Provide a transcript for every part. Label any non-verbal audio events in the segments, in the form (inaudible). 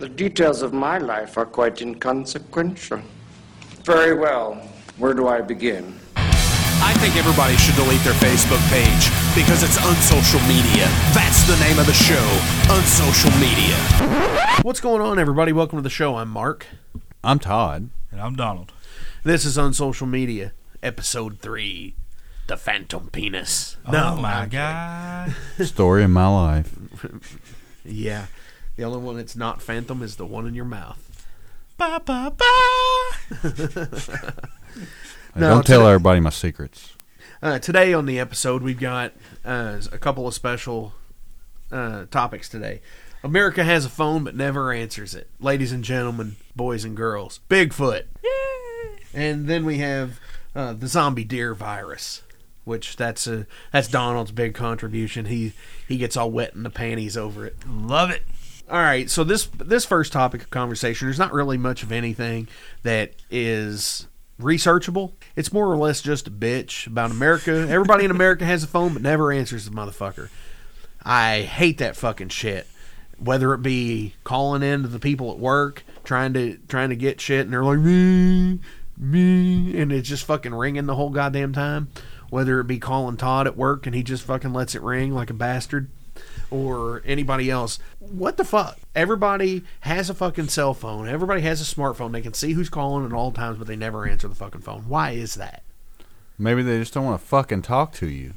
The details of my life are quite inconsequential. Very well. Where do I begin? I think everybody should delete their Facebook page because it's unsocial media. That's the name of the show, Unsocial Media. What's going on, everybody? Welcome to the show. I'm Mark. I'm Todd. And I'm Donald. This is Unsocial Media, Episode 3 The Phantom Penis. Oh no, oh my I'm god. Story of my life. (laughs) Yeah. The only one that's not Phantom is the one in your mouth. ba ba ba. (laughs) Hey, No, Don't tell today- everybody my secrets. Uh, today on the episode, we've got uh, a couple of special uh, topics today. America has a phone but never answers it. Ladies and gentlemen, boys and girls, Bigfoot. And then we have uh, the zombie deer virus, which that's a that's Donald's big contribution. He he gets all wet in the panties over it. Love it. All right, so this this first topic of conversation, there's not really much of anything that is researchable. It's more or less just a bitch about America. Everybody in America has a phone but never answers the motherfucker. I hate that fucking shit. Whether it be calling in to the people at work, trying to trying to get shit, and they're like me, me, and it's just fucking ringing the whole goddamn time. Whether it be calling Todd at work and he just fucking lets it ring like a bastard or anybody else. What the fuck? Everybody has a fucking cell phone. Everybody has a smartphone. They can see who's calling at all times, but they never answer the fucking phone. Why is that? Maybe they just don't want to fucking talk to you.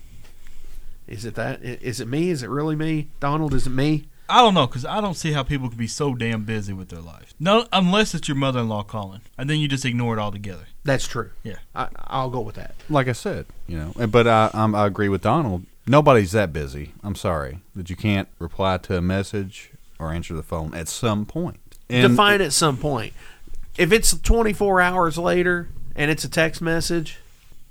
Is it that? Is it me? Is it really me? Donald, is it me? I don't know because I don't see how people can be so damn busy with their life. No, unless it's your mother-in-law calling, and then you just ignore it altogether. That's true. Yeah. I, I'll go with that. Like I said, you know. But I, I'm, I agree with Donald. Nobody's that busy. I'm sorry that you can't reply to a message or answer the phone at some point. And Define at some point. If it's 24 hours later and it's a text message,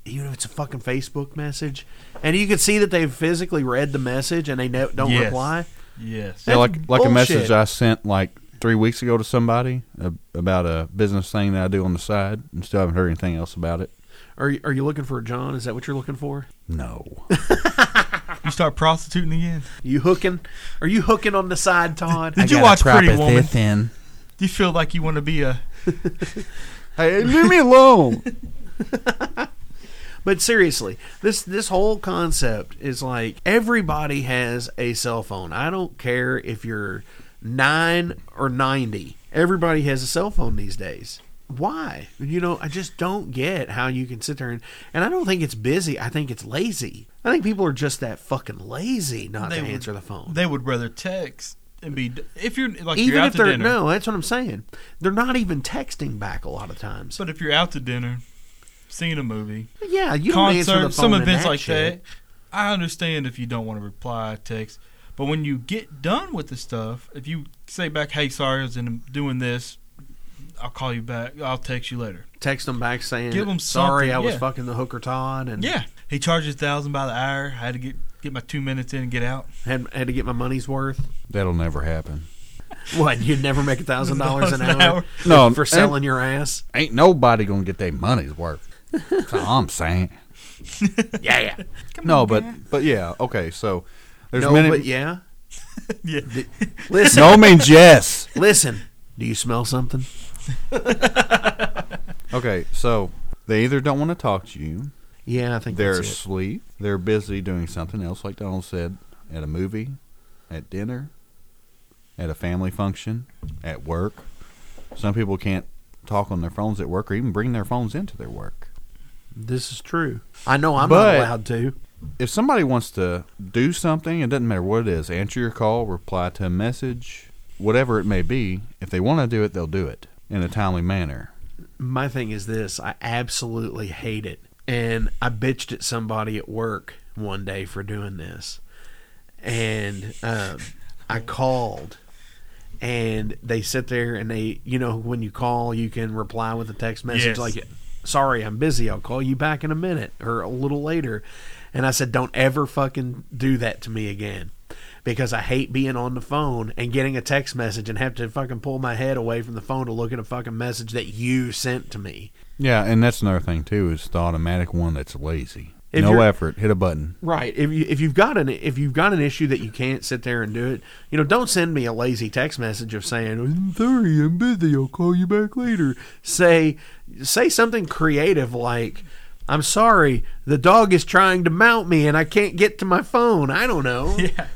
even if it's a fucking Facebook message, and you can see that they've physically read the message and they no, don't Yes. reply, Yes. Yeah, like That's like a message I sent like three weeks ago to somebody about a business thing that I do on the side, and still haven't heard anything else about it. are you, are you looking for a John? Is that what you're looking for? No. (laughs) You start prostituting again. You hooking? Are you hooking on the side, Todd? Did you watch Pretty Woman? Do you feel like you want to be a? (laughs) hey, leave me alone. (laughs) But seriously, this this whole concept is like everybody has a cell phone. I don't care if you're nine or ninety. Everybody has a cell phone these days. Why? You know, I just don't get how you can sit there and and I don't think it's busy. I think it's lazy. I think people are just that fucking lazy not They to would- answer the phone. They would rather text and be. If you're like even you're if they're dinner. no, that's what I'm saying. They're not even texting back a lot of times. But if you're out to dinner, seeing a movie, yeah, you don't answer the concert, phone some events that like shit. that. I understand if you don't want to reply text, but when you get done with the stuff, if you say back, "Hey, sorry, I was in doing this," I'll call you back. I'll text you later. text them back saying, Give 'em "Sorry, I was yeah. fucking the hooker Todd, and Yeah, he charges a thousand by the hour. I had to get get my two minutes in and get out. had had to get my money's worth." That'll never happen. What? You'd never make a thousand (laughs) dollars an An hour hour. No, (laughs) for selling your ass? Ain't nobody gonna get their money's worth. That's all I'm saying. (laughs) Yeah, yeah. No, but but yeah, okay. So there's no, many. but yeah. Yeah, Listen, no means yes. listen. Do you smell something? (laughs) Okay, so they either don't want to talk to you, Yeah, I think they're that's it. asleep, they're busy doing something else, like Donald said, at a movie, at dinner, at a family function, at work. Some people can't talk on their phones at work or even bring their phones into their work. This is true. I know I'm But- not allowed to. If somebody wants to do something, it doesn't matter what it is, answer your call, reply to a message, whatever it may be, if they want to do it, they'll do it in a timely manner. My thing is this: I absolutely hate it, and I bitched at somebody at work one day for doing this, and um, I called. And they sit there and they, you know, when you call, you can reply with a text message Yes. like, sorry, I'm busy. I'll call you back in a minute or a little later. And I said, don't ever fucking do that to me again. Because I hate being on the phone and getting a text message and have to fucking pull my head away from the phone to look at a fucking message that you sent to me. Yeah, and that's another thing too is the automatic one that's lazy. If no effort. Hit a button. Right. If you if you've got an if you've got an issue that you can't sit there and do it, you know, don't send me a lazy text message of saying, "I'm sorry, I'm busy. I'll call you back later." Say say something creative like, "I'm sorry, the dog is trying to mount me and I can't get to my phone." I don't know. (laughs) Yeah.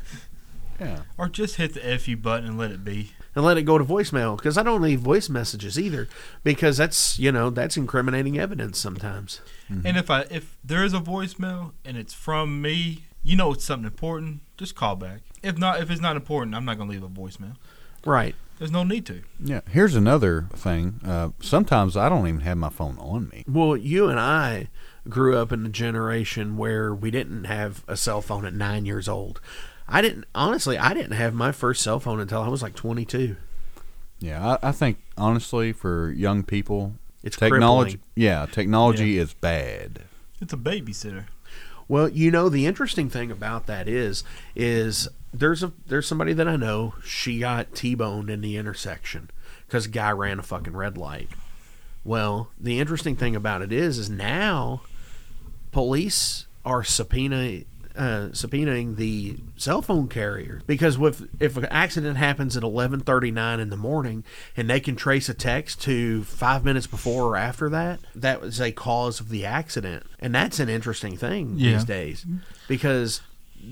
Yeah. Or just hit the FU button and let it be. And let it go to voicemail because I don't leave voice messages either because that's, you know, that's incriminating evidence sometimes. And if I if there is a voicemail and it's from me, you know it's something important, just call back. If not if it's not important, I'm not gonna leave a voicemail. Right. There's no need to. Yeah. Here's another thing. Uh, sometimes I don't even have my phone on me. Well, you and I grew up in a generation where we didn't have a cell phone at nine years old. I didn't, honestly, I didn't have my first cell phone until I was like 22. Yeah, I, I think honestly for young people, It's technology. crippling. Yeah, technology is bad. It's a babysitter. Well, you know, the interesting thing about that is, is there's a there's somebody that I know. She got T-boned in the intersection because a guy ran a fucking red light. Well, the interesting thing about it is, is now police are subpoena uh, subpoenaing the cell phone carrier. Because with if an accident happens at eleven thirty nine in the morning and they can trace a text to five minutes before or after that, that was a cause of the accident, and that's an interesting thing Yeah. these days. Because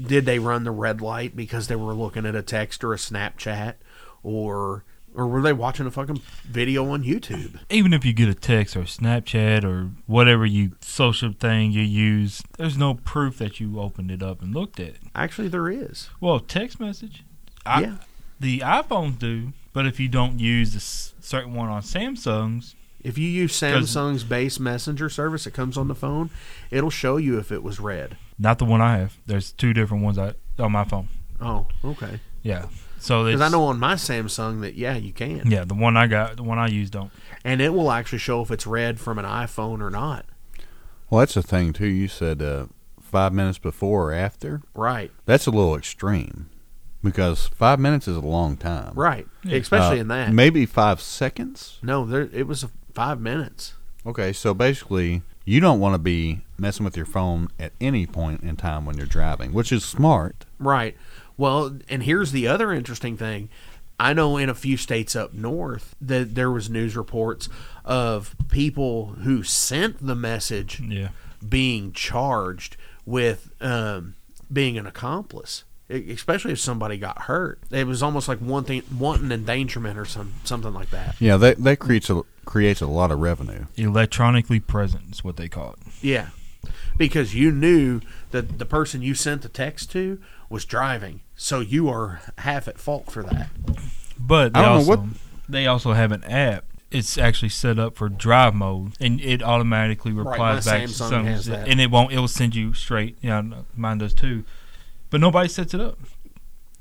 did they run the red light because they were looking at a text or a Snapchat or or were they watching a fucking video on YouTube? Even if you get a text or Snapchat or whatever you social thing you use, there's no proof that you opened it up and looked at it. Actually, there is. Well, text message. I, yeah. The iPhones do, but if you don't use the certain one on Samsung's, If you use Samsung's base messenger service that comes on the phone, it'll show you if it was read. not the one I have. There's two different ones I, on my phone. Oh, okay. Yeah. So Because I know on my Samsung that yeah, you can, Yeah, the one I got, the one I use don't. and it will actually show if it's read from an iPhone or not. Well, that's the thing too. You said uh, five minutes before or after. Right, That's a little extreme because five minutes is a long time. right. Yeah. Especially Uh, in that. Maybe five seconds. no, there it was five minutes. Okay, so basically, you don't want to be messing with your phone at any point in time when you're driving, which is smart. Right. Well, and here's the other interesting thing. I know in a few states up north that there was news reports of people who sent the message Yeah. being charged with um, being an accomplice, especially if somebody got hurt. It was almost like one wanting wanton endangerment or some something like that. Yeah, that that creates a creates a lot of revenue. Electronically present is what they call it. Yeah, because you knew that the person you sent the text to was driving, so you are half at fault for that. But they I don't know also what- they also have an app. It's actually set up for drive mode, and it automatically replies my back to Samsung some, has that. and it won't. It will send you straight. Yeah, mine does too. But nobody sets it up,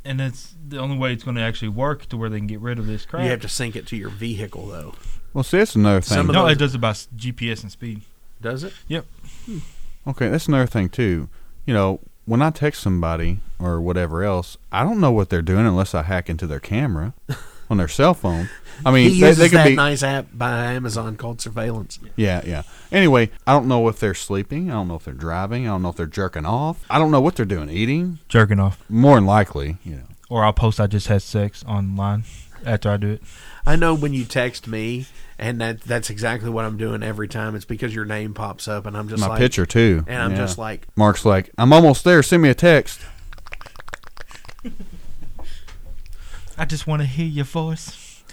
and that's the only way it's going to actually work to where they can get rid of this crap. You have to sync it to your vehicle, though. Well, see, that's another thing. Some of no, it does it by s- GPS and speed. Does it? Yep. Okay, that's another thing too. You know, when I text somebody or whatever else, I don't know what they're doing unless I hack into their camera (laughs) on their cell phone. I mean, He they, uses they could that be. nice app by Amazon called Surveillance. Yeah, yeah. Anyway, I don't know if they're sleeping. I don't know if they're driving. I don't know if they're jerking off. I don't know what they're doing. Eating, Jerking off, more than likely. You know. or I'll post I just had sex online after I do it. I know when you text me, and that that's exactly what I'm doing every time. It's because your name pops up, and I'm just My like, picture too. and I'm Yeah. just like, Mark's like, I'm almost there. Send me a text. (laughs) I just want to hear your voice.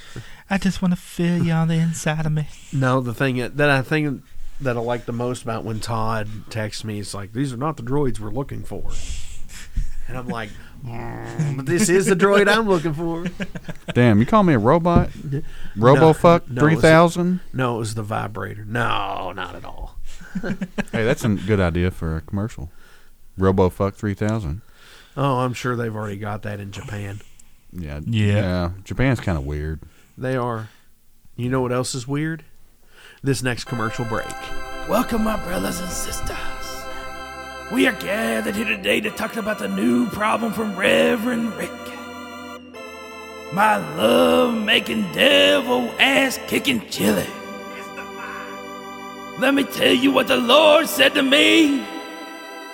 I just want to feel you on the inside of me. no. The thing that that I think that I like the most about when Todd texts me is like, these are not the droids we're looking for, and I'm like, "Mm, but this is the droid I'm looking for. (laughs) Damn, you call me a robot? RoboFuck no, three thousand. No, it was the vibrator. No, not at all. (laughs) Hey, that's a good idea for a commercial. RoboFuck three thousand. Oh, I'm sure they've already got that in Japan. Yeah, Yeah. Japan's kind of weird. They are. You know what else is weird? This next commercial break. Welcome, my brothers and sisters. We are gathered here today to talk about the new problem from Reverend Rick. My love making devil ass kicking chili. Let me tell you what the Lord said to me.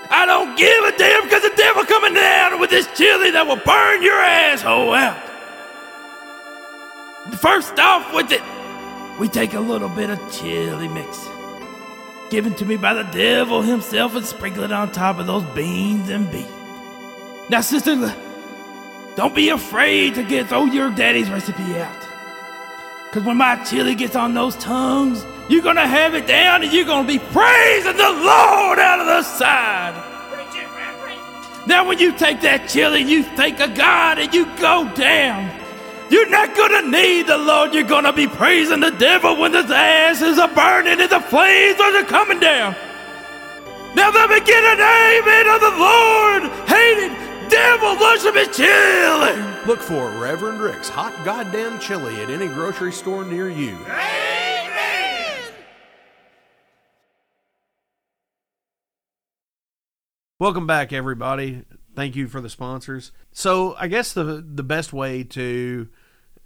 I don't give a damn because the devil coming down with this chili that will burn your asshole out. First off with it, we take a little bit of chili mix. Given to me by the devil himself and sprinkle it on top of those beans and beef. Now, sister, don't be afraid to get throw your daddy's recipe out. Cause when my chili gets on those tongues, you're gonna have it down and you're gonna be praising the Lord out of the side. Now, when you take that chili you think of God and you go down, you're not gonna need the Lord. You're gonna be praising the devil when his asses are burning and the flames are coming down. Now let me get an amen of the Lord. Hated devil worshiping chili. Look for Reverend Rick's hot goddamn chili at any grocery store near you. Amen. Welcome back, everybody. Thank you for the sponsors. So, I guess the the best way to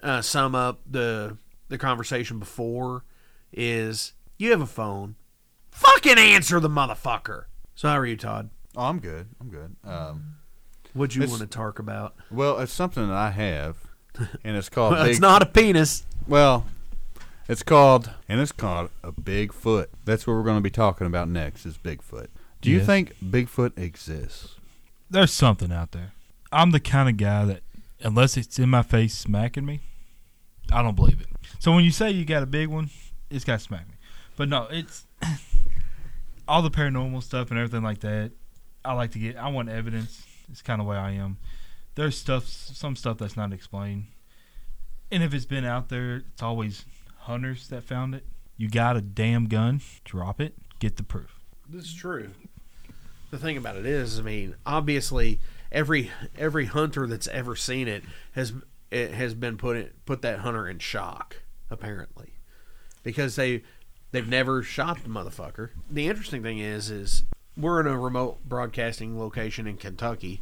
uh, sum up the the conversation before is you have a phone, fucking answer the motherfucker. So, how are you, Todd? Oh, I'm good. I'm good. Um, What'd you want to talk about? well, it's something that I have, and it's called. (laughs) Well, Big, it's not a penis. Well, it's called, and it's called a Bigfoot. That's what we're going to be talking about next. Is Bigfoot. Do you Yes. think Bigfoot exists? There's something out there. I'm the kind of guy that, unless it's in my face smacking me, I don't believe it. So when you say you got a big one, it's got to smack me. But no, it's (coughs) all the paranormal stuff and everything like that. I like to get. I want evidence. It's kind of way I am. There's stuff, some stuff that's not explained, and if it's been out there, it's always hunters that found it. You got a damn gun, drop it, get the proof. This is true. The thing about it is, I mean, obviously, every every hunter that's ever seen it has it has been put in, put that hunter in shock, apparently, because they they've never shot the motherfucker. The interesting thing is, is we're in a remote broadcasting location in Kentucky,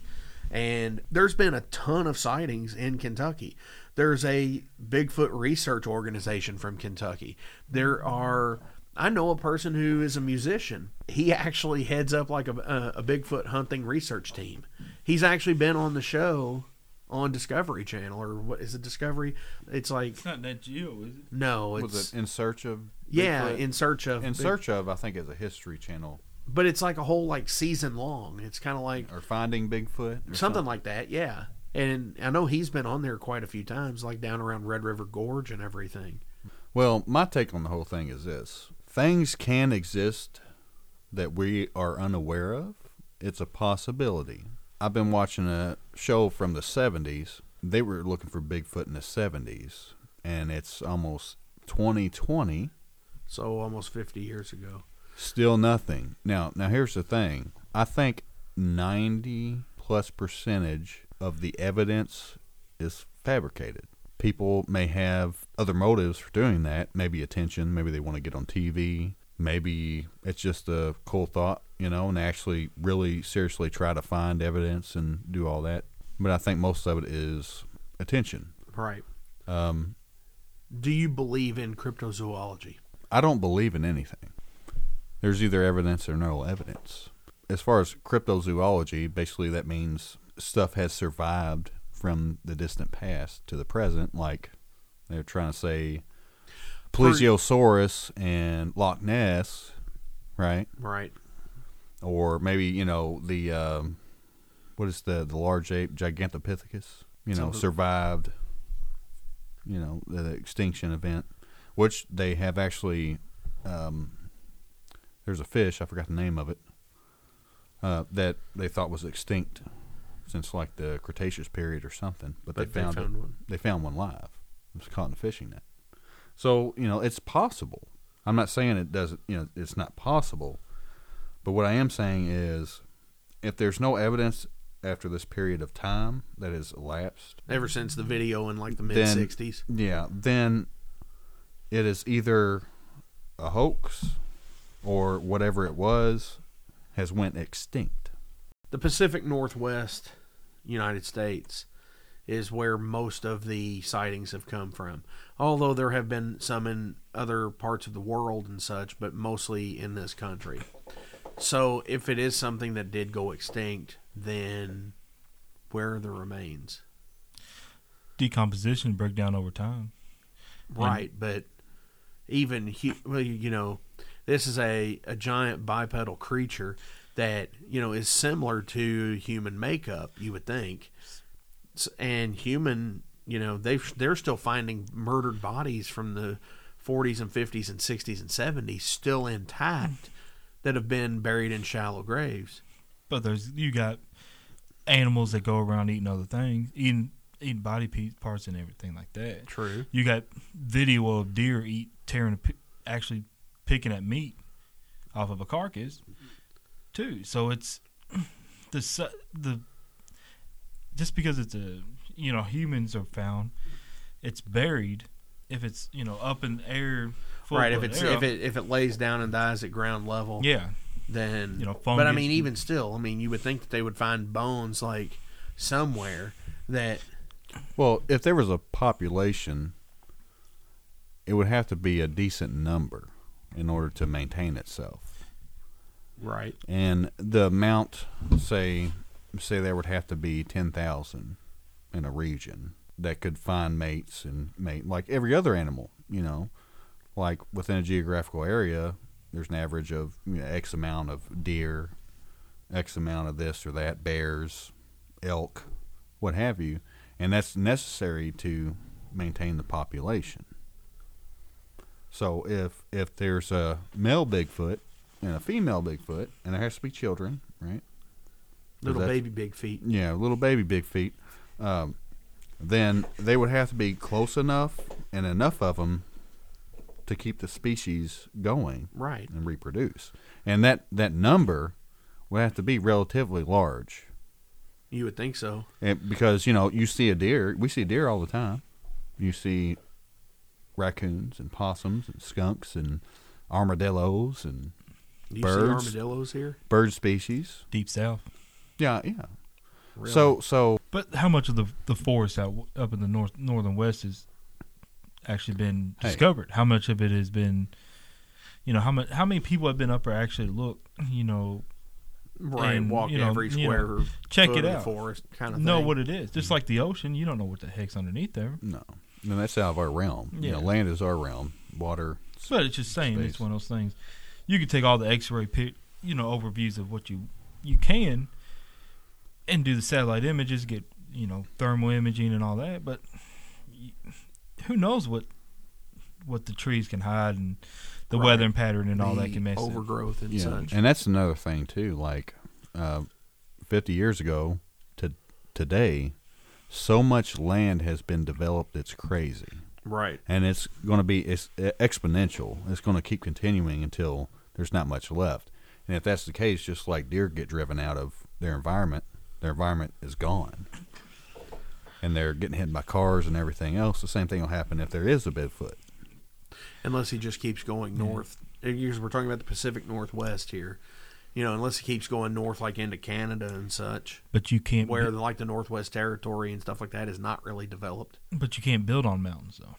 and there's been a ton of sightings in Kentucky. There's a Bigfoot research organization from Kentucky. There are I know a person who is a musician. He actually heads up like a, a, a Bigfoot hunting research team. He's actually been on the show on Discovery Channel or what is it Discovery? It's like It's not Nat Geo, is it? no, it's Was it in search of? yeah, Bigfoot? in search of in Big- search of, I think, is a History Channel but it's like a whole like season long. It's kind of like or Finding Bigfoot, or something like that, yeah. And I know he's been on there quite a few times, like down around Red River Gorge and everything. Well, my take on the whole thing is this: things can exist that we are unaware of. It's a possibility. I've been watching a show from the '70s. They were looking for Bigfoot in the '70s, and it's almost 2020. So almost fifty years ago. Still nothing. Now, now here's the thing. I think 90 plus percentage of the evidence is fabricated. People may have other motives for doing that. Maybe attention. Maybe they want to get on TV. Maybe it's just a cool thought, you know, and they actually really seriously try to find evidence and do all that. But I think most of it is attention. Right. Um, Do you believe in cryptozoology? I don't believe in anything. There's either evidence or no evidence. As far as cryptozoology, basically that means stuff has survived from the distant past to the present. Like they're trying to say plesiosaurus and Loch Ness, right? Right. Or maybe you know the um, what is the the large ape Gigantopithecus? You know, Something- survived. You know the, the extinction event, which they have actually. Um, there's a fish I forgot the name of it uh, that they thought was extinct since like the Cretaceous period or something, but, But they they found, found it. one. They found one live. It was caught in a fishing net. So you know it's possible. I'm not saying it doesn't. You know it's not possible, but what I am saying is, if there's no evidence after this period of time that has elapsed, Ever since the video in like the mid then '60s. yeah, then it is either a hoax or whatever it was has went extinct. The Pacific Northwest United States is where most of the sightings have come from. Although there have been some in other parts of the world and such, but mostly in this country. So if it is something that did go extinct, then where are the remains? Decomposition, break down over time. Right, but even well, you you know, this is a, a giant bipedal creature that you know is similar to human makeup. You would think, and human, you know, they they're still finding murdered bodies from the 40s and 50s and 60s and 70s still intact that have been buried in shallow graves. But there's you got animals that go around eating other things, eating eating body piece, parts and everything like that. True. You got video of deer eat tearing, actually picking at meat off of a carcass, too. So it's (clears throat) the the just because it's a you know humans are found, it's buried. If it's you know up in the air, full right. If it's air, if it if it lays down and dies at ground level, yeah, then You know, But I mean, even still, I mean, you would think that they would find bones like somewhere that Well, if there was a population, it would have to be a decent number in order to maintain itself. Right. And the amount, say, say there would have to be ten thousand in a region that could find mates and mate like every other animal. You know, like within a geographical area, there's an average of you know, X amount of deer, X amount of this or that, bears, elk, what have you, and that's necessary to maintain the population. So if if there's a male Bigfoot and a female Bigfoot, and there has to be children, right? Little baby big feet. Yeah, little baby big feet. Um, then they would have to be close enough and enough of them to keep the species going Right. and reproduce. And that that number would have to be relatively large. You would think so. And because you know you see a deer, we see deer all the time. You see raccoons and possums and skunks and armadillos and Do you Birds. see armadillos here? bird species. deep south. Yeah, yeah. Really? So so But how much of the the forest out up in the north northern west has actually been Hey. discovered? How much of it has been, you know, how much how many people have been up there actually look, you know, right, and, walk you know, every you know, square check it of the out. forest kind of know thing. what it is? Just like the ocean, you don't know what the heck's underneath there. no, no, that's out of our realm. You know, Yeah. land is our realm. Water. But it's just saying it's one of those things. You can take all the X-ray pic, you know, overviews of what you you can, and do the satellite images, get you know thermal imaging and all that. But who knows what what the trees can hide and the Right. weather pattern and all that can mess. it. overgrowth and Yeah, such. and that's another thing too. Like uh, fifty years ago to today, so much land has been developed. It's crazy. right. and it's going to be it's exponential. It's going to keep continuing until there's not much left. And if that's the case, just like deer get driven out of their environment, their environment is gone, and they're getting hit by cars and everything else. The same thing will happen if there is a Bigfoot. Unless he just keeps going north. Because We're talking about the Pacific Northwest here. You know, unless he keeps going north, like into Canada and such, But you can't. where bu- like the Northwest Territory and stuff like that is not really developed. but you can't build on mountains though.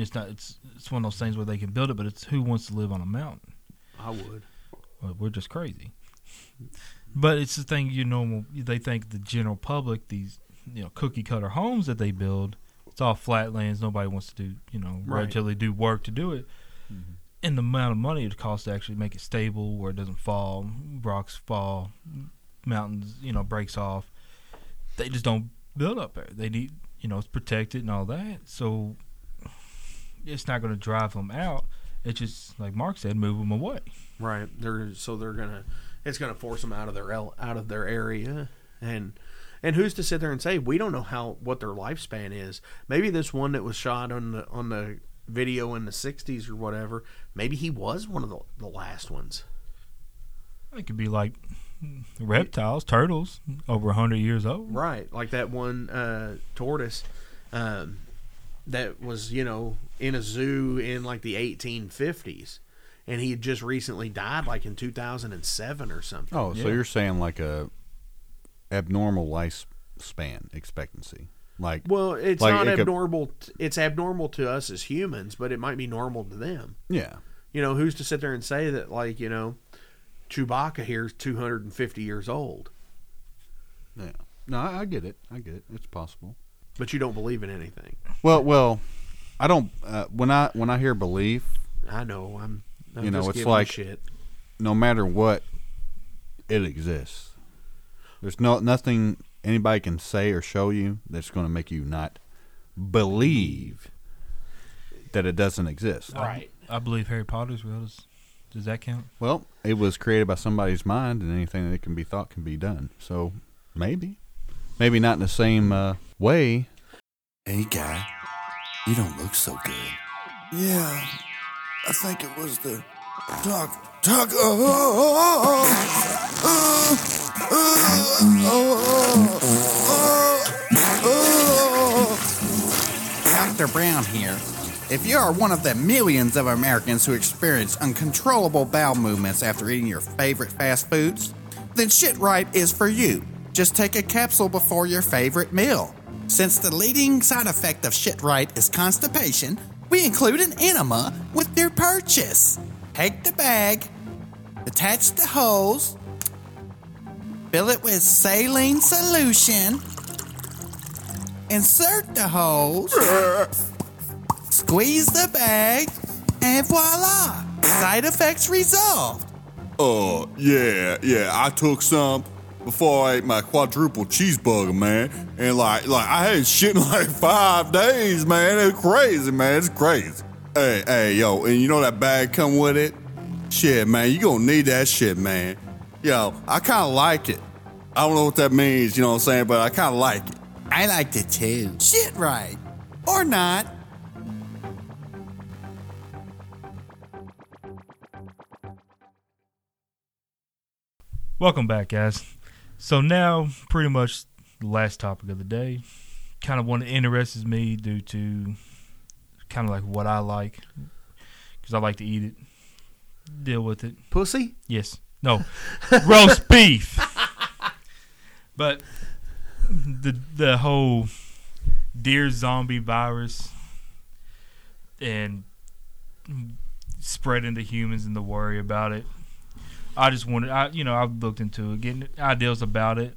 It's not. It's it's one of those things where they can build it, but it's who wants to live on a mountain. I would. Well, we're just crazy. But it's the thing you know. They think the general public, these you know cookie cutter homes that they build, it's all flatlands. Nobody wants to do you know Right. relatively do work to do it. Mm-hmm. And the amount of money it costs to actually make it stable, where it doesn't fall, rocks fall, mountains you know breaks off. They just don't build up there. They need you know it's protected and all that. So it's not going to drive them out. It's just like Mark said, move them away. Right. They're so they're gonna. It's gonna force them out of their out of their area, and and who's to sit there and say we don't know how what their lifespan is? Maybe this one that was shot on the on the video in the '60s or whatever. Maybe he was one of the, the last ones. It could be like reptiles, turtles, over a hundred years old. Right. Like that one uh, tortoise um, that was you know in a zoo in like the 1850s, and he had just recently died like in 2007 or something. Oh, so Yeah. you're saying like a abnormal lifespan expectancy, like Well, it's Like, not it abnormal. t- it's abnormal to us as humans, but it might be normal to them. yeah, You know, who's to sit there and say that, like, you know, Chewbacca here is 250 years old, Yeah. No, I, I get it. I get it. It's possible. But you don't believe in anything. Well, well, I don't. Uh, when I when I hear belief, I know. I'm. I'm You know, just it's like- shit. no matter what, it exists. There's no nothing anybody can say or show you that's going to make you not believe that it doesn't exist. Right. I believe Harry Potter's real. Does, does that count? Well, it was created by somebody's mind, and anything that can be thought can be done. So maybe, maybe not in the same uh, way. Hey, guy, you don't look so good. Yeah, I think it was the talk. Talk. Oh, oh, oh, oh, oh, oh, oh. Dr. Brown here. If you are one of the millions of Americans who experience uncontrollable bowel movements after eating your favorite fast foods, then Shit Right is for you. Just take a capsule before your favorite meal. Since the leading side effect of Shit Right is constipation, we include an enema with your purchase. Take the bag, attach the hose, fill it with saline solution, insert the hose. Squeeze the bag, and voila! Side effects resolved. Oh, yeah, yeah. I took some before I ate my quadruple cheeseburger, man. And like, like I had shit in (laughs) like five days, man. It's crazy, man. It's crazy. Hey, hey, yo, and you know that bag come with it? Shit, man, you gonna need that shit, man. Yo, I kind of like it. I don't know what that means, you know what I'm saying, but I kind of like it. I liked it too. Shit right. Or not. Welcome back, guys. So now, pretty much the last topic of the day. Kind of one that interests me due to kind of like what I like, because I like to eat it, deal with it. Pussy? Yes. No. (laughs) Roast beef. (laughs) But the the whole deer zombie virus and spreading to humans and the worry about it. I just wanted I you know, I've looked into it, getting ideas about it.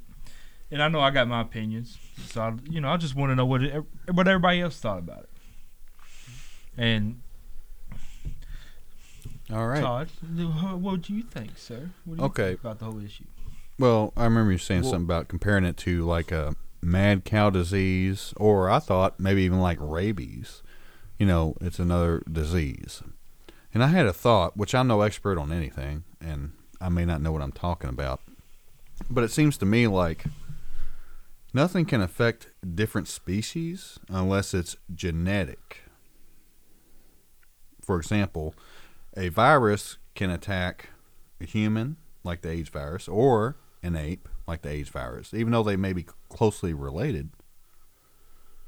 And I know I got my opinions. So I, you know, I just want to know what it, what everybody else thought about it. And All right. Todd, what do you think, sir? What do you Okay. think about the whole issue? Well, I remember you saying Well- something about comparing it to like a mad cow disease, or I thought maybe even like rabies. You know, it's another disease. And I had a thought, which I'm no expert on anything, and I may not know what I'm talking about, but it seems to me like nothing can affect different species unless it's genetic. For example, a virus can attack a human, like the AIDS virus, or an ape, like the AIDS virus, even though they may be closely related.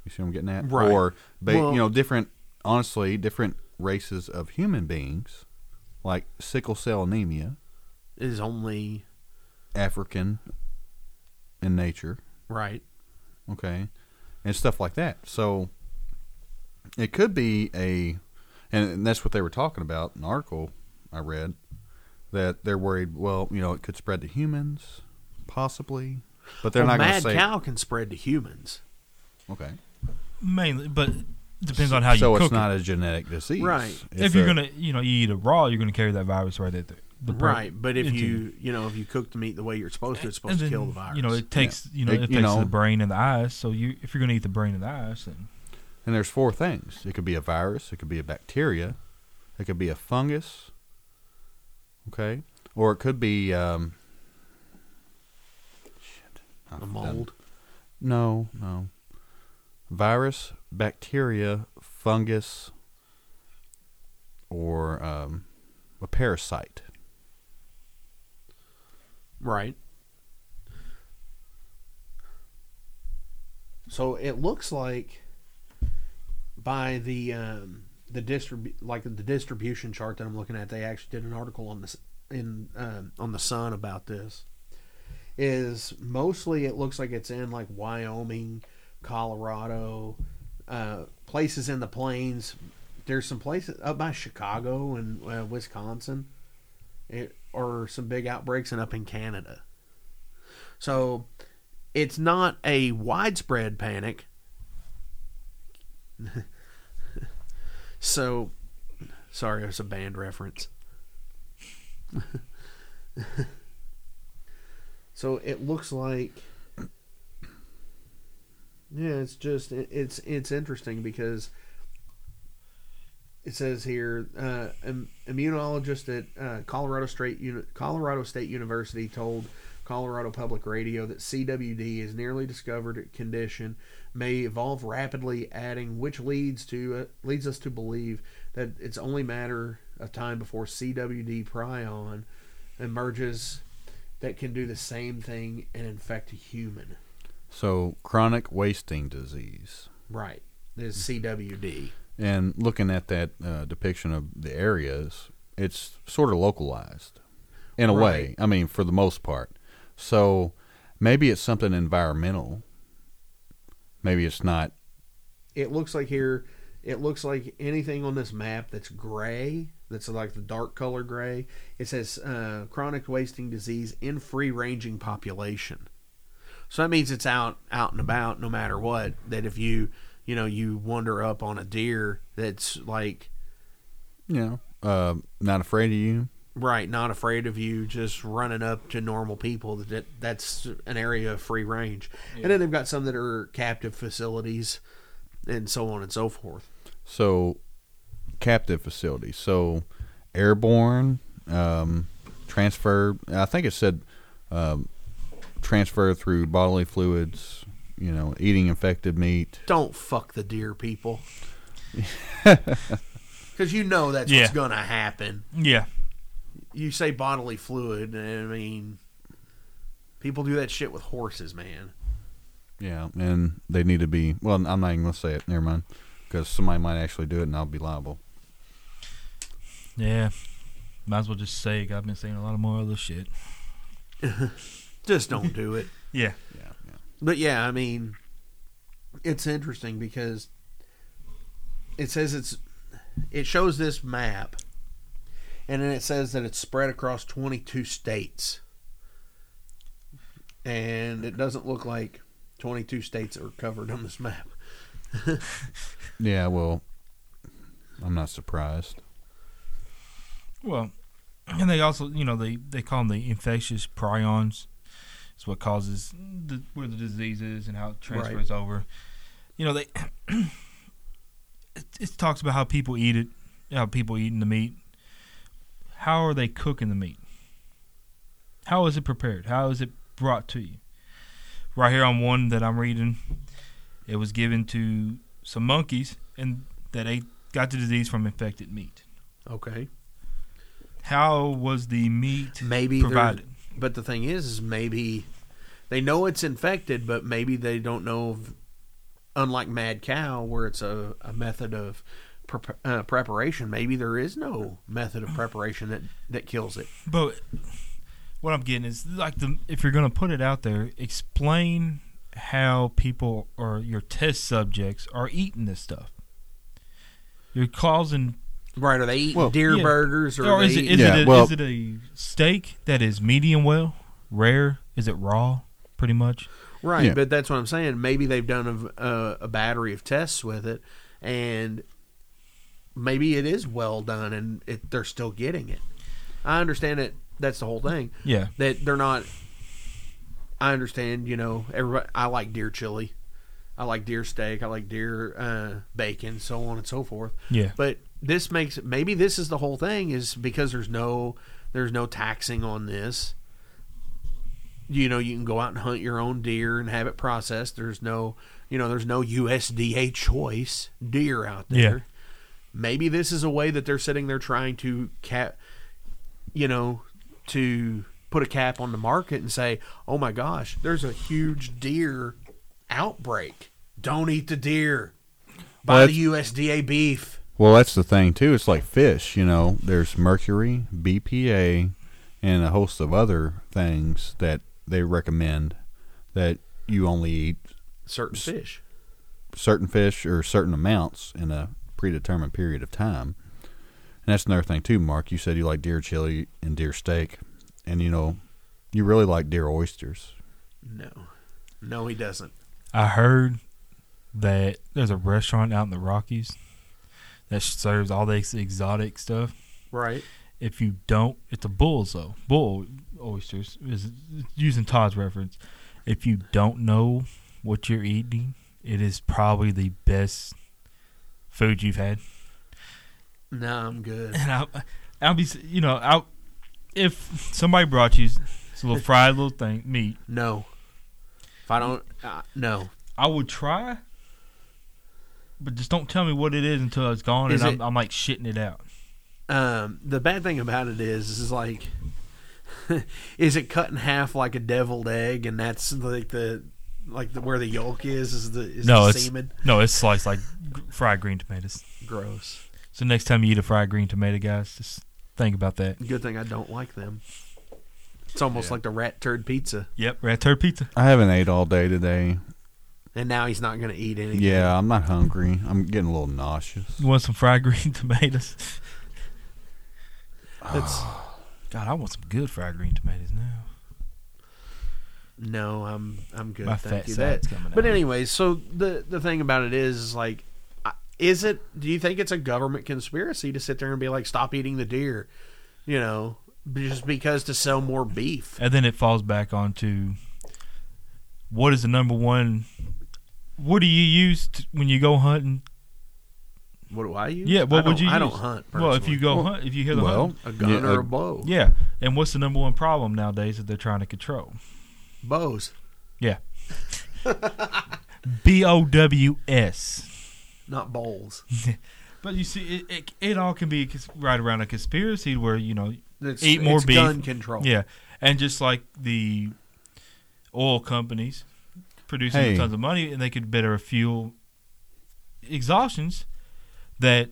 You see what I'm getting at? Right. Or, ba- Well- you know, different, honestly, different races of human beings, like sickle cell anemia, Is only African in nature, right. okay, and stuff like that. So it could be a, and that's what they were talking about. An article I read that they're worried. Well, you know, it could spread to humans, possibly, but they're well, not going to mad say. cow can spread to humans. Okay, Mainly, but depends on how you so cook it's not it. a genetic disease, Right. If, you're they're- gonna, you know, you eat it raw, you're gonna carry that virus right there. The pro- right, but if into you you know if you cook the meat the way you're supposed to, it's supposed and to kill the virus. You know, it takes you know It- it, you takes know- the brain and the eyes. So you, if you're gonna eat the brain and the eyes, then And there's four things. It could be a virus, it could be a bacteria, it could be a fungus, okay, or it could be um, shit. I've the done- mold. No, no. Virus, bacteria, fungus, or um, a parasite. Right. So it looks like by the um, the distrib- like the distribution chart that I'm looking at, they actually did an article on this in um, on the Sun about this. Is mostly it looks like it's in like Wyoming, Colorado, uh, places in the plains. There's some places up by Chicago and uh, Wisconsin it, or some big outbreaks and up in Canada. So it's not a widespread panic. (laughs) so sorry, it's a band reference. (laughs) so it looks like yeah, it's just it's it's interesting because it says here uh, im- immunologist at uh, Colorado State Uni- Colorado State University told Colorado Public Radio that CWD is nearly discovered condition may evolve rapidly, adding which leads to uh, leads us to believe that it's only matter of time before CWD prion emerges that can do the same thing and infect a human. So chronic wasting disease. Right. Is CWD. And looking at that uh, depiction of the areas, it's sort of localized in a way. I mean, for the most part. So maybe it's something environmental. Maybe it's not. it looks like here it looks like anything on this map that's gray that's like the dark color gray it says uh, chronic wasting disease in free ranging population so that means it's out out and about no matter what that if you you know you wander up on a deer that's like You know, uh, not afraid of you. right not afraid of you just running up to normal people that that's an area of free range and then they've got some that are captive facilities and so on and so forth So, captive facilities. So, airborne, um, transfer. I think it said um, transfer through bodily fluids. You know, eating infected meat. don't fuck the deer people. (laughs) Because you know that's Yeah. what's going to happen. Yeah. You say bodily fluid, and I mean, people do that shit with horses, man. Yeah, and they need to be. Well, I'm not even gonna say it. Never mind, because somebody might actually do it, and I'll be liable. Yeah. Might as well just say I've been saying a lot of more other shit. (laughs) Just don't do it. Yeah. Yeah, yeah. But yeah, I mean, it's interesting because it says it's it shows this map, and then it says that it's spread across 22 states, and it doesn't look like 22 states are covered on this map. (laughs) Yeah, well, I'm not surprised. Well, and they also, you know, they, they call them the infectious prions. It's what causes the, where the disease is and how it transfers over. You know, they (clears throat) it, it talks about how people eat it, how people eating the meat. How are they cooking the meat? How is it prepared? How is it brought to you? Right here on one that I'm reading, it was given to some monkeys and that ate got the disease from infected meat. Okay. How was the meat Maybe provided? But the thing is, is maybe they know it's infected, but maybe they don't know. Of, unlike mad cow, where it's a, a method of prep uh, preparation, maybe there is no method of preparation that that kills it. But what I'm getting is like the if you're gonna put it out there, explain how people or your test subjects are eating this stuff. You're causing, Right? Are they eating Well, deer yeah. burgers or, or is it eating- is Yeah, it a, well- is it a steak that is medium well, rare? Is it raw? Pretty much. Right, Yeah. but that's what I'm saying. Maybe they've done a, a, a battery of tests with it, and maybe it is well done, and it, they're still getting it. I understand it. That's the whole thing. Yeah. That they're not. I understand. You know, everybody. I like deer chili. I like deer steak. I like deer uh, bacon, so on and so forth. Yeah. But this makes maybe this is the whole thing is because there's no there's no taxing on this. You know, you can go out and hunt your own deer and have it processed. There's no, you know, there's no USDA choice deer out there. Yeah. Maybe this is a way that they're sitting there trying to cap, you know, to put a cap on the market and say, "Oh my gosh, there's a huge deer outbreak. Don't eat the deer. Buy Well, the USDA beef." Well, that's the thing too. It's like fish. You know, there's mercury, BPA, and a host of other things that they recommend that you only eat Certain fish. certain fish or certain amounts in a predetermined period of time. And that's another thing too, Mark. You said you like deer chili and deer steak, and you know, you really like deer oysters. No, no, he doesn't. I heard that there's a restaurant out in the Rockies that serves all this exotic stuff. Right. If you don't, it's a bull's though. Bull oysters is using Todd's reference. If you don't know what you're eating, it is probably the best food you've had. No, I'm good. And I'll, I'll be, you know, I'll, if somebody brought you this little fried little thing, meat, No. If I don't, uh, no. I would try, but just don't tell me what it is until it's gone, Is and it- I'm, I'm like shitting it out. Um, the bad thing about it is, is like, (laughs) is it cut in half like a deviled egg, and that's like the, like the where the yolk is, is the is no, the it's semen? no, it's sliced like fried green tomatoes. Gross. So next time you eat a fried green tomato, guys, just think about that. Good thing I don't like them. It's almost like the rat turd pizza, Yep, rat turd pizza. I haven't ate all day today. and now he's not going to eat anything. Yeah, I'm not hungry. I'm getting a little nauseous. You want some fried green (laughs) tomatoes? That's (sighs) (sighs) (sighs) (laughs) God, I want some good fried green tomatoes now. no, I'm I'm good. My thank fat you. side's That, coming but out. anyways, so the the thing about it is, is like, I- is it? Do you think it's a government conspiracy to sit there and be like, stop eating the deer? You know, just because to sell more beef. And then it falls back onto what is the number one? What do you use to, when you go hunting? What do I use? Yeah, what would you? I use? don't hunt. Well, if you go personally. hunt, if you hear the Well, hunt, a gun Yeah, or a bow. yeah. And what's the number one problem nowadays that they're trying to control? bows, Yeah. (laughs) B O W S. not bowls. (laughs) But you see, it, it, it all can be right around a conspiracy where you know It's, Eat more it's beef. Gun control. Yeah, and just like the oil companies producing Hey. tons of money, and they could better fuel exhaustions that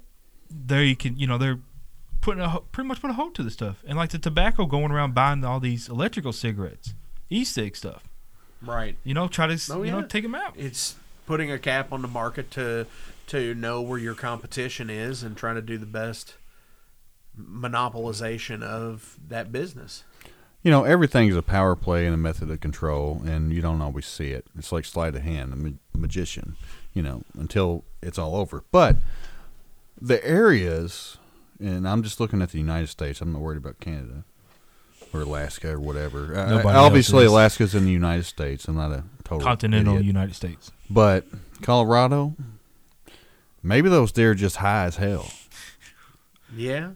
they can, you know, they're putting a pretty much put a hold to the stuff, and like the tobacco going around buying all these electrical cigarettes, e-cig stuff. Right. You know, try to Oh, you know take them out. It's putting a cap on the market to to know where your competition is and trying to do the best monopolization of that business. You know, everything's a power play and a method of control, and you don't always see it. It's like sleight of hand, a ma- magician, you know, until it's all over. But the areas, and I'm just looking at the United States, I'm not worried about Canada or Alaska or whatever. Uh, obviously, else is. Alaska's in the United States. I'm not a total Continental idiot. United States. But Colorado, maybe those deer are just high as hell. Yeah.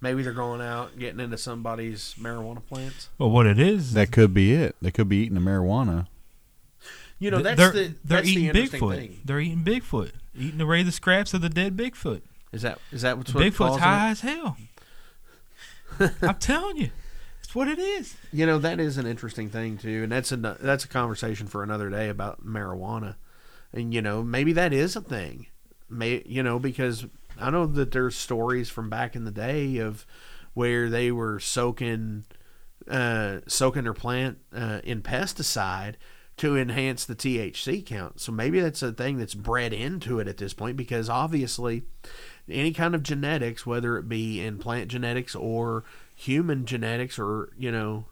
Maybe they're going out getting into somebody's marijuana plants. Well, what it is, That could be it. They could be eating the marijuana. You know, that's they're, the they're that's the eating interesting Bigfoot. thing. They're eating Bigfoot, eating away the scraps of the dead Bigfoot. Is that is that what's what Bigfoot's high it? as hell. (laughs) I'm telling you, it's what it is. You know that is an interesting thing too, and that's a that's a conversation for another day about marijuana, and you know maybe that is a thing, may you know because I know that there's stories from back in the day of where they were soaking uh, soaking their plant uh, in pesticide to enhance the THC count. So maybe that's a thing that's bred into it at this point because obviously any kind of genetics, whether it be in plant genetics or human genetics or you know,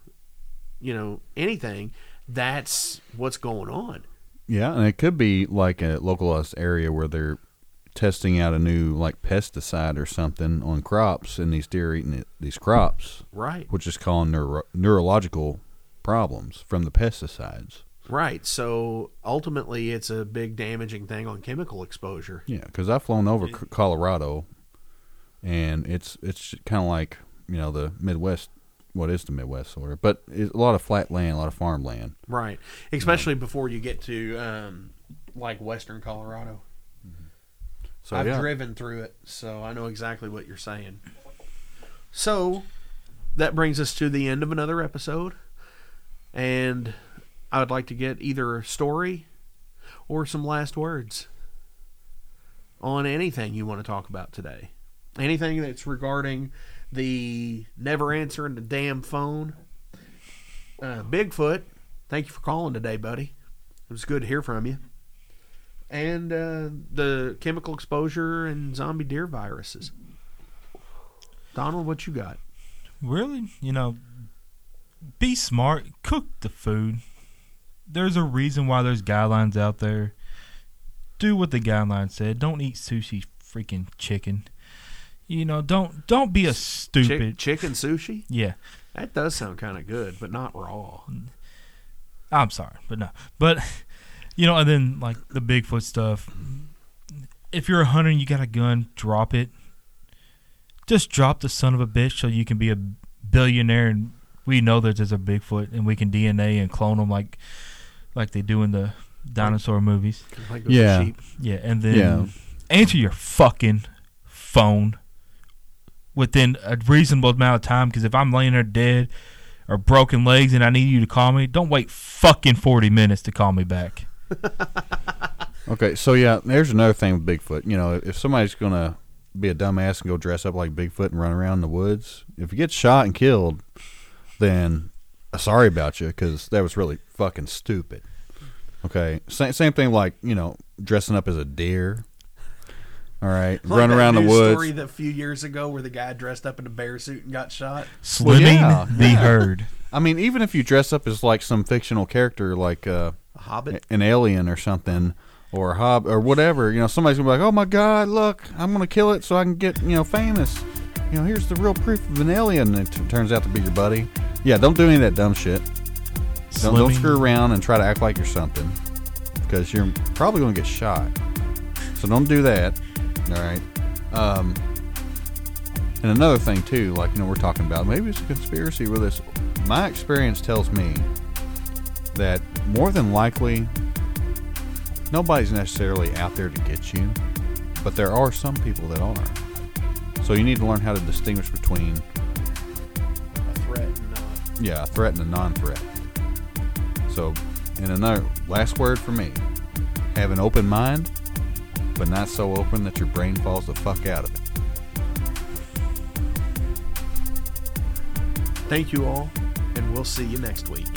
you know anything, that's what's going on. Yeah, and it could be like a localized area where they're testing out a new like pesticide or something on crops, and these deer eating it, these crops, Right. which is causing neuro- neurological problems from the pesticides. Right. So ultimately, it's a big damaging thing on chemical exposure. Yeah, because I've flown over Colorado, and it's it's kind of like you know the Midwest. What is the Midwest sort of? But it's a lot of flat land, a lot of farmland. Right. Especially before you get to um, like Western Colorado. So I've yeah, driven through it, so I know exactly what you're saying. So that brings us to the end of another episode. And I would like to get either a story or some last words on anything you want to talk about today. Anything that's regarding the never answering the damn phone. Uh, Bigfoot, thank you for calling today, buddy. It was good to hear from you and uh, the chemical exposure and zombie deer viruses. Donald, what you got? Really? You know, be smart. Cook the food. There's a reason why there's guidelines out there. Do what the guidelines said. Don't eat sushi freaking chicken. You know, don't don't be a Chick- stupid. chicken sushi? yeah. That does sound kind of good, but not raw. I'm sorry, but no. But you know, and then like the Bigfoot stuff. If you're a hunter and you got a gun, drop it. Just drop the son of a bitch so you can be a billionaire and we know that there's a Bigfoot and we can DNA and clone them like like they do in the dinosaur movies. Like with Yeah. sheep. Yeah, and then Yeah. answer your fucking phone within a reasonable amount of time. Because if I'm laying there dead or broken legs and I need you to call me, don't wait fucking forty minutes to call me back. (laughs) Okay, so yeah, there's another thing with Bigfoot. You know, if somebody's gonna be a dumbass and go dress up like Bigfoot and run around in the woods, if you get shot and killed, then sorry about you because that was really fucking stupid. Okay, same same thing like you know dressing up as a deer. All right, Like run around the woods. story that a few years ago where the guy dressed up in a bear suit and got shot. Slimming yeah, the yeah. herd. I mean, even if you dress up as like some fictional character, like uh, A hobbit. an alien or something, or a hob or whatever, you know, somebody's gonna be like, "Oh my God, look, I'm gonna kill it so I can get you know famous." You know, here's the real proof of an alien. And it t- turns out to be your buddy. Yeah, don't do any of that dumb shit. Don't, don't Slimming- screw around and try to act like you're something, because you're probably gonna get shot. So don't do that. All right. Um, and another thing too, like you know, we're talking about maybe it's a conspiracy with this. My experience tells me that more than likely nobody's necessarily out there to get you, but there are some people that are. So you need to learn how to distinguish between A threat and not. yeah, a threat and a non-threat. So, in another last word for me, have an open mind, but not so open that your brain falls the fuck out of it. Thank you all, and we'll see you next week.